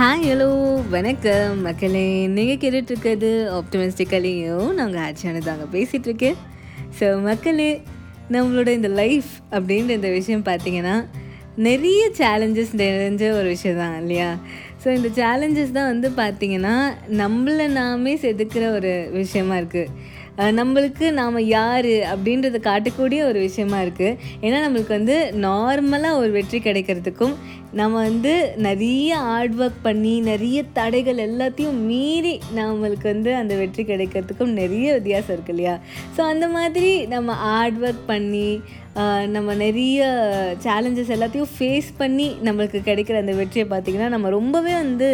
Hi hello வணக்கம் மக்களே. நீங்கள் கேட்டுட்ருக்கிறது ஆப்டமிஸ்டிக்கலையும் நாங்கள் ஆட்சியான தாங்க பேசிகிட்ருக்கேன் ஸோ மக்களே நம்மளோட இந்த லைஃப் அப்படின்ற இந்த விஷயம் பார்த்தீங்கன்னா நிறைய சேலஞ்சஸ் நிறைஞ்ச ஒரு விஷயம் தான் இல்லையா? ஸோ இந்த சேலஞ்சஸ் தான் வந்து பார்த்திங்கன்னா நம்மளை நாமே செதுக்கிற ஒரு விஷயமா இருக்குது நம்மளுக்கு நாம் யார் அப்படின்றத காட்டக்கூடிய ஒரு விஷயமா இருக்குது ஏன்னா நம்மளுக்கு வந்து நார்மலாக ஒரு வெற்றி கிடைக்கிறதுக்கும் நம்ம வந்து நிறைய ஹார்ட் ஒர்க் பண்ணி நிறைய தடைகள் எல்லாத்தையும் மீறி நம்மளுக்கு வந்து அந்த வெற்றி கிடைக்கிறதுக்கும் நிறைய வித்தியாசம் இருக்கு இல்லையா? ஸோ அந்த மாதிரி நம்ம ஹார்ட் ஒர்க் பண்ணி நம்ம நிறைய சேலஞ்சஸ் எல்லாத்தையும் ஃபேஸ் பண்ணி நம்மளுக்கு கிடைக்கிற அந்த வெற்றியை பார்த்திங்கன்னா நம்ம ரொம்பவே வந்து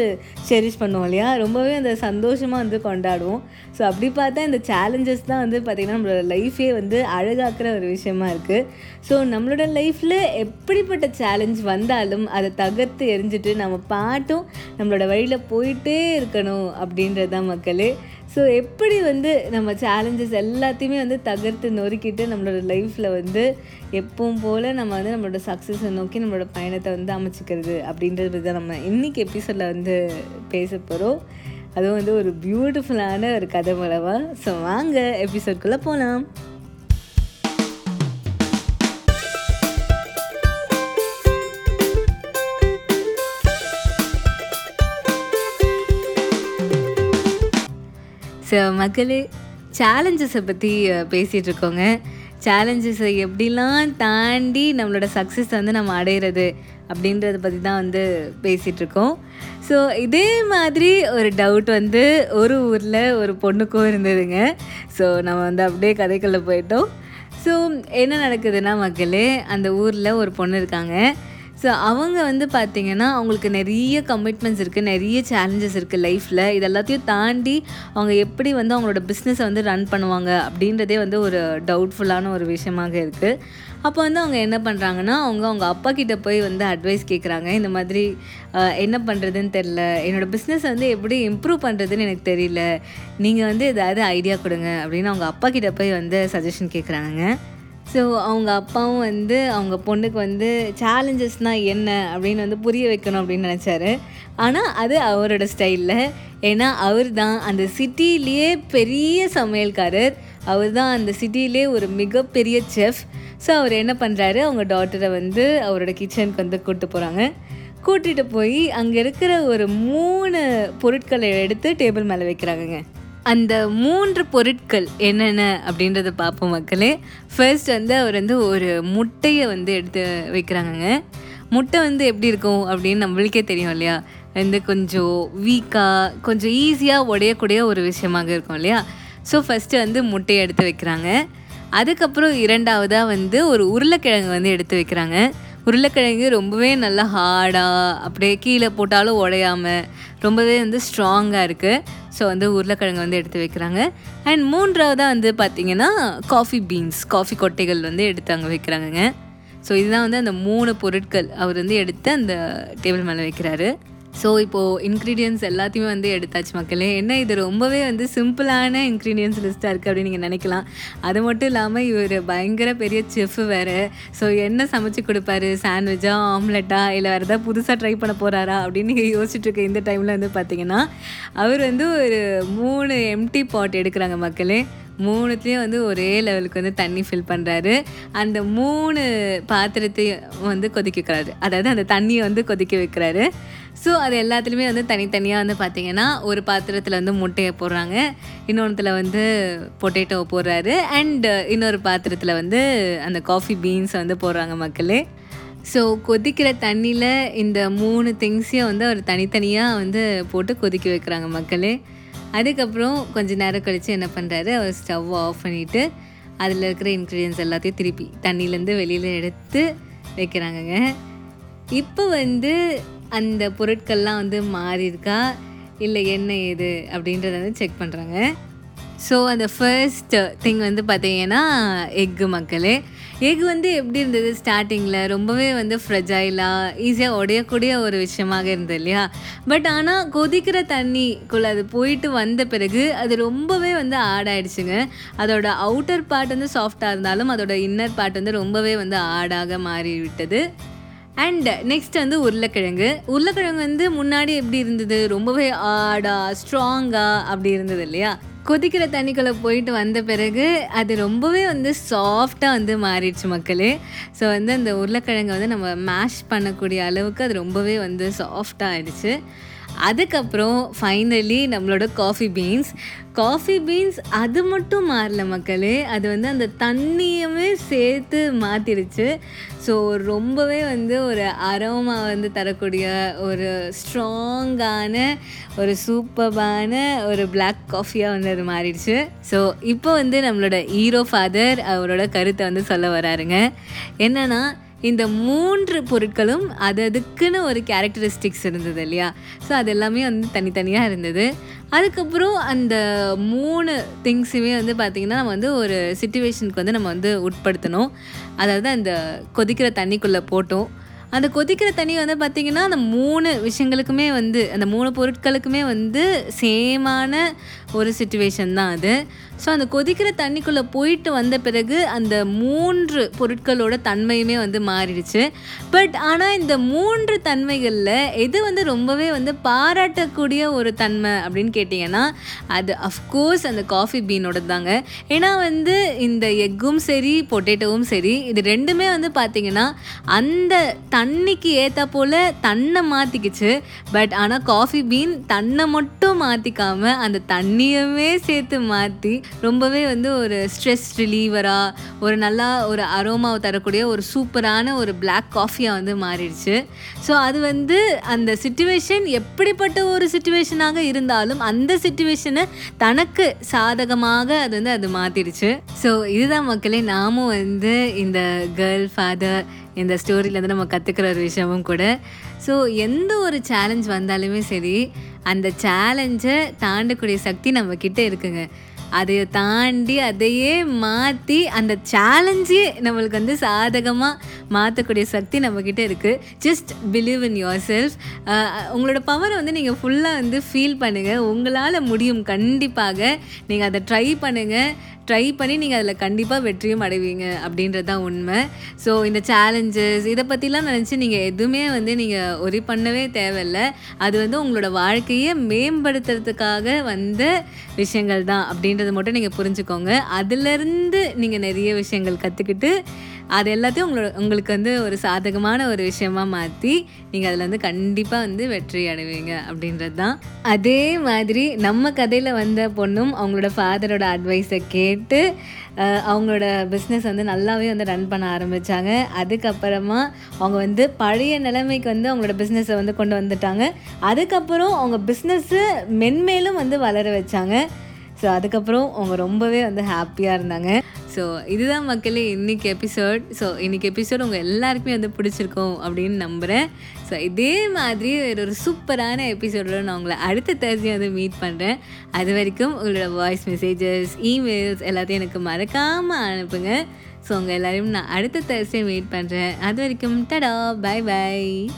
செரிஷ் பண்ணுவோம் இல்லையா? ரொம்பவே அந்த சந்தோஷமாக வந்து கொண்டாடுவோம். ஸோ அப்படி பார்த்தா இந்த சேலஞ்சஸ் தான் வந்து பார்த்திங்கன்னா நம்மளோட லைஃபே வந்து அழகாக்குற ஒரு விஷயமா இருக்குது ஸோ நம்மளோட லைஃப்பில் எப்படிப்பட்ட சேலஞ்ச் வந்தாலும் அதை தகர்த்து எரிஞ்சிட்டு நம்ம பாட்டும் நம்மளோட வழியில் போயிட்டே இருக்கணும் அப்படின்றது தான் மக்களே. ஸோ எப்படி வந்து நம்ம சேலஞ்சஸ் எல்லாத்தையுமே வந்து தகர்த்து நொறுக்கிட்டு நம்மளோட லைஃப்பில் வந்து எப்பவும் போல் நம்ம வந்து நம்மளோட சக்ஸஸை நோக்கி நம்மளோட பயணத்தை வந்து அமைச்சிக்கிறது அப்படின்றது தான் நம்ம இன்றைக்கி எபிசோடில் வந்து பேச போகிறோம் அதுவும் வந்து ஒரு பியூட்டிஃபுல்லான ஒரு கதை மூலமாக ஸோ வாங்க எபிசோட்குள்ளே போகலாம் ஸோ மக்களே சேலஞ்சஸை பற்றி பேசிகிட்டு இருக்கோங்க. சேலஞ்சஸை எப்படிலாம் தாண்டி நம்மளோட சக்ஸஸ் வந்து நம்ம அடையிறது அப்படின்றத பற்றி தான் வந்து பேசிகிட்ருக்கோம் ஸோ இதே மாதிரி ஒரு டவுட் வந்து ஒரு ஊரில் ஒரு பொண்ணுக்கும் இருந்ததுங்க. ஸோ நம்ம வந்து அப்படியே கதைக்குள்ளே போயிட்டோம். ஸோ என்ன நடக்குதுன்னா மக்களே அந்த ஊரில் ஒரு பொண்ணு இருக்காங்க. ஸோ அவங்க வந்து பார்த்திங்கன்னா அவங்களுக்கு நிறைய கமிட்மெண்ட்ஸ் இருக்குது நிறைய சேலஞ்சஸ் இருக்குது லைஃப்பில் இது எல்லாத்தையும் தாண்டி அவங்க எப்படி வந்து அவங்களோட பிஸ்னஸை வந்து ரன் பண்ணுவாங்க அப்படின்றதே வந்து ஒரு டவுட்ஃபுல்லான ஒரு விஷயமாக இருக்குது அப்போ வந்து அவங்க என்ன பண்ணுறாங்கன்னா அவங்க அவங்க அப்பா கிட்ட போய் வந்து அட்வைஸ் கேட்குறாங்க இந்த மாதிரி என்ன பண்ணுறதுன்னு தெரில என்னோடய பிஸ்னஸ் வந்து எப்படி இம்ப்ரூவ் பண்ணுறதுன்னு எனக்கு தெரியல. நீங்கள் வந்து ஏதாவது ஐடியா கொடுங்க அப்படின்னு அவங்க அப்பா கிட்ட போய் வந்து சஜஷன் கேட்குறாங்க ஸோ அவங்க அப்பாவும் வந்து அவங்க பொண்ணுக்கு வந்து சேலஞ்சஸ்னால் என்ன அப்படின்னு வந்து புரிய வைக்கணும் அப்படின்னு நினச்சாரு. ஆனால் அது அவரோட ஸ்டைலில் ஏன்னா அவர் தான் அந்த சிட்டிலேயே பெரிய சமையல்காரர். அவர் தான் அந்த சிட்டிலே ஒரு மிகப்பெரிய செஃப் ஸோ அவர் என்ன பண்ணுறாரு அவங்க டாட்டரை வந்து அவரோட கிச்சனுக்கு வந்து கூப்பிட்டு போகிறாங்க கூட்டிகிட்டு போய் அங்கே இருக்கிற ஒரு மூணு பொருட்களை எடுத்து டேபிள் மேலே வைக்கிறாங்கங்க. அந்த மூன்று பொருட்கள் என்னென்ன அப்படின்றத பார்ப்போம் மக்களே. ஃபர்ஸ்ட் வந்து அவர் வந்து ஒரு முட்டையை வந்து எடுத்து வைக்கிறாங்கங்க. முட்டை வந்து எப்படி இருக்கும் அப்படின்னு நம்மளுக்கே தெரியும் இல்லையா? வந்து கொஞ்சம் வீக்காக கொஞ்சம் ஈஸியாக உடையக்கூடிய ஒரு விஷயமாக இருக்கும் இல்லையா? ஸோ ஃபஸ்ட்டு வந்து முட்டையை எடுத்து வைக்கிறாங்க. அதுக்கப்புறம் இரண்டாவதாக வந்து ஒரு உருளைக்கிழங்கு வந்து எடுத்து வைக்கிறாங்க. உருளைக்கிழங்கு ரொம்பவே நல்லா ஹார்டாக அப்படியே கீழே போட்டாலும் உடையாமல் ரொம்பவே வந்து ஸ்ட்ராங்காக இருக்குது ஸோ வந்து உருளைக்கிழங்கு வந்து எடுத்து வைக்கிறாங்க. அண்ட் மூன்றாவதாக வந்து பார்த்திங்கன்னா காஃபி பீன்ஸ் காஃபி கொட்டைகள் வந்து எடுத்து அங்கே வைக்கிறாங்கங்க. ஸோ இதுதான் வந்து அந்த மூணு பொருட்கள் அவர் வந்து எடுத்து அந்த டேபிள் மேலே வைக்கிறாரு. ஸோ இப்போது இன்க்ரீடியன்ஸ் எல்லாத்தையுமே வந்து எடுத்தாச்சு மக்களே. என்ன இது? ரொம்பவே வந்து சிம்பிளான இன்க்ரீடியன்ஸ் லிஸ்ட்டாக இருக்குது அப்படின்னு நீங்கள் நினைக்கலாம். அது மட்டும் இல்லாமல் இவர் பயங்கர பெரிய செஃப் வேறு. ஸோ என்ன சமைச்சு கொடுப்பாரு? சாண்ட்விச்சா ஆம்லெட்டா இல்லை வேறு ஏதாவது புதுசாக ட்ரை பண்ண போகிறாரா அப்படின்னு நீங்கள் யோசிச்சுட்டு இருக்க இந்த டைமில் வந்து பார்த்தீங்கன்னா அவர் வந்து ஒரு மூணு எம்டி பாட் எடுக்கிறாங்க மக்களே. மூணுத்துலேயும் வந்து ஒரே லெவலுக்கு வந்து தண்ணி ஃபில் பண்ணுறாரு அந்த மூணு பாத்திரத்தையும் வந்து கொதிக்க வைக்கிறாரு. அதாவது அந்த தண்ணியை வந்து கொதிக்க வைக்கிறாரு. ஸோ அது எல்லாத்துலேயுமே வந்து தனித்தனியாக வந்து பார்த்திங்கன்னா ஒரு பாத்திரத்தில் வந்து முட்டையை போடுறாங்க. இன்னொன்றுத்தில் வந்து பொட்டேட்டோ போடுறாரு. அண்ட் இன்னொரு பாத்திரத்தில் வந்து அந்த காஃபி பீன்ஸை வந்து போடுறாங்க மக்களே. ஸோ கொதிக்கிற தண்ணியில் இந்த மூணு திங்ஸையும் வந்து அவர் தனித்தனியாக வந்து போட்டு கொதிக்க வைக்கிறாங்க மக்களே. அதுக்கப்புறம் கொஞ்சம் நேரம் கழித்து என்ன பண்ணுறாரு அவர் ஸ்டவ்வை ஆஃப் பண்ணிவிட்டு அதில் இருக்கிற இன்க்ரீடியன்ஸ் எல்லாத்தையும் திருப்பி தண்ணியிலேருந்து வெளியில் எடுத்து வைக்கிறாங்கங்க. இப்போ வந்து அந்த பொருட்கள்லாம் வந்து மாறி இருக்கா? இல்லை என்ன ஏது? அப்படின்றத வந்து செக் பண்ணுறாங்க ஸோ அந்த ஃபர்ஸ்ட் திங் வந்து பார்த்தீங்கன்னா எக்கு மக்களே. எக் வந்து எப்படி இருந்தது ஸ்டார்டிங்கில் ரொம்பவே வந்து ஃப்ரெஜைலாக ஈஸியாக உடையக்கூடிய ஒரு விஷயமாக இருந்தது இல்லையா? பட் ஆனால் கொதிக்கிற தண்ணிக்குள்ளே அது போயிட்டு வந்த பிறகு அது ரொம்பவே வந்து ஆட் ஆயிடுச்சுங்க. அதோட அவுட்டர் பார்ட் வந்து சாஃப்டாக இருந்தாலும் அதோட இன்னர் பார்ட் வந்து ரொம்பவே வந்து ஆடாக மாறிவிட்டது. அண்ட் நெக்ஸ்ட் வந்து உருளைக்கிழங்கு. உருளைக்கிழங்கு வந்து முன்னாடி எப்படி இருந்தது? ரொம்பவே ஆடா ஸ்ட்ராங்காக அப்படி இருந்தது இல்லையா? கொதிக்கிற தண்ணிக்குள்ளே போயிட்டு வந்த பிறகு அது ரொம்பவே வந்து சாஃப்டாக வந்து மாறிடுச்சு மக்களே. ஸோ வந்து அந்த உருளைக்கிழங்கை வந்து நம்ம மேஷ் பண்ணக்கூடிய அளவுக்கு அது ரொம்பவே வந்து சாஃப்டாக ஆயிடுச்சு. அதுக்கப்புறம் ஃபைனலி நம்மளோட காஃபி பீன்ஸ் காஃபி பீன்ஸ் அது மட்டும் மாறல மக்களே. அது வந்து அந்த தண்ணியுமே சேர்த்து மாற்றிடுச்சு ஸோ ரொம்பவே வந்து ஒரு அரோமா வந்து தரக்கூடிய ஒரு ஸ்ட்ராங்கான ஒரு சூப்பர்பான ஒரு பிளாக் காஃபியாக வந்து அது மாறிடுச்சு. ஸோ இப்போ வந்து நம்மளோட ஹீரோ ஃபாதர் அவரோட கருத்தை வந்து சொல்ல வராருங்க. என்னென்னா இந்த மூன்று பொருட்களும் அது அதுக்குன்னு ஒரு கேரக்டரிஸ்டிக்ஸ் இருந்தது இல்லையா? ஸோ அது எல்லாமே வந்து தனித்தனியாக இருந்தது. அதுக்கப்புறம் அந்த மூணு திங்ஸுமே வந்து பார்த்திங்கன்னா நம்ம வந்து ஒரு சுச்சுவேஷனுக்கு வந்து நம்ம வந்து உட்படுத்தணும். அதாவது அந்த கொதிக்கிற தண்ணிக்குள்ளே போட்டோம். அந்த கொதிக்கிற தண்ணி வந்து பார்த்திங்கன்னா அந்த மூணு விஷயங்களுக்குமே வந்து அந்த மூணு பொருட்களுக்குமே வந்து சேமான ஒரு சுச்சுவேஷன் தான் அது. ஸோ அந்த கொதிக்கிற தண்ணிக்குள்ளே போயிட்டு வந்த பிறகு அந்த மூன்று பொருட்களோட தன்மையுமே வந்து மாறிடுச்சு. பட் ஆனால் இந்த மூன்று தன்மைகளில் எது வந்து ரொம்பவே வந்து பாராட்டக்கூடிய ஒரு தன்மை அப்படின்னு கேட்டிங்கன்னா அது அஃப்கோர்ஸ் அந்த காஃபி பீனோட தாங்க. ஏன்னா வந்து இந்த எக்கும் சரி பொட்டேட்டோவும் சரி இது ரெண்டுமே வந்து பார்த்திங்கன்னா அந்த தண்ணிக்கு ஏற்றா போல் தன்னை மாற்றிக்கிச்சு பட் ஆனால் காஃபி பீன் தன்னை மட்டும் மாற்றிக்காமல் அந்த தண்ணி தண்ணியுமே சேர்த்து மாற்றி ரொம்பவே வந்து ஒரு ஸ்ட்ரெஸ் ரிலீவராக ஒரு நல்லா ஒரு அரோமாவை தரக்கூடிய ஒரு சூப்பரான ஒரு பிளாக் காஃபியாக வந்து மாறிடுச்சு. ஸோ அது வந்து அந்த சுச்சுவேஷன் எப்படிப்பட்ட ஒரு சுச்சுவேஷனாக இருந்தாலும் அந்த சுச்சுவேஷனை தனக்கு சாதகமாக அது வந்து அது மாற்றிடுச்சு ஸோ இதுதான் மக்களே நாமும் வந்து இந்த கேர்ள் ஃபாதர் இந்த ஸ்டோரியிலேருந்து நம்ம கற்றுக்கிற ஒரு விஷயமும் கூட. ஸோ எந்த ஒரு சேலஞ்ச் வந்தாலுமே சரி அந்த சேலஞ்சை தாண்டக்கூடிய சக்தி நம்மக்கிட்ட இருக்குங்க. அதை தாண்டி அதையே மாற்றி அந்த சேலஞ்சே நம்மளுக்கு வந்து சாதகமாக மாற்றக்கூடிய சக்தி நம்மக்கிட்ட இருக்குது just believe in yourself உங்களோட பவரை வந்து நீங்கள் ஃபுல்லாக வந்து ஃபீல் பண்ணுங்கள் உங்களால் முடியும். கண்டிப்பாக நீங்கள் அதை ட்ரை பண்ணுங்கள் ட்ரை பண்ணி நீங்கள் அதில் கண்டிப்பாக வெற்றியும் அடைவீங்க அப்படின்றது தான் உண்மை. ஸோ இந்த சேலஞ்சஸ் இதை பற்றிலாம் நினச்சி நீங்கள் எதுவுமே வந்து நீங்கள் ஒரி பண்ணவே தேவையில்ல. அது வந்து உங்களோட வாழ்க்கையை மேம்படுத்துறதுக்காக வந்த விஷயங்கள் தான் அப்படின்றத மட்டும் நீங்கள் புரிஞ்சுக்கோங்க. அதுலேருந்து நீங்கள் நிறைய விஷயங்கள் கற்றுக்கிட்டு அது எல்லாத்தையும் உங்களோட உங்களுக்கு வந்து ஒரு சாதகமான ஒரு விஷயமா மாற்றி நீங்கள் அதில் வந்து கண்டிப்பாக வந்து வெற்றி அடைவீங்க அப்படின்றது தான் அதே மாதிரி நம்ம கதையில் வந்த பொண்ணும் அவங்களோட ஃபாதரோட அட்வைஸை கேட்டு அவங்களோட பிஸ்னஸ் வந்து நல்லாவே வந்து ரன் பண்ண ஆரம்பித்தாங்க அதுக்கப்புறமா அவங்க வந்து பழைய நிலைமைக்கு வந்து அவங்களோட பிஸ்னஸை வந்து கொண்டு வந்துட்டாங்க. அதுக்கப்புறம் அவங்க பிஸ்னஸ்ஸு மென்மேலும் வந்து வளர வச்சாங்க. ஸோ அதுக்கப்புறம் அவங்க ரொம்பவே வந்து ஹாப்பியாக இருந்தாங்க. ஸோ இதுதான் மக்களே இன்றைக்கி எபிசோட் ஸோ இன்றைக்கி எபிசோட் உங்கள் எல்லாருக்குமே வந்து பிடிச்சிருக்கும் அப்படின்னு நம்புகிறேன் ஸோ இதே மாதிரி ஒரு ஒரு சூப்பரான எபிசோடில் நான் உங்களை அடுத்த தேர்ஸ்டே வந்து மீட் பண்ணுறேன் அது வரைக்கும் உங்களோட வாய்ஸ் மெசேஜஸ் இமெயில்ஸ் எல்லாத்தையும் எனக்கு மறக்காமல் அனுப்புங்க. ஸோ உங்கள் எல்லோரையும் நான் அடுத்த தேர்ஸ்டே மீட் பண்ணுறேன் அது வரைக்கும் டடா பை பை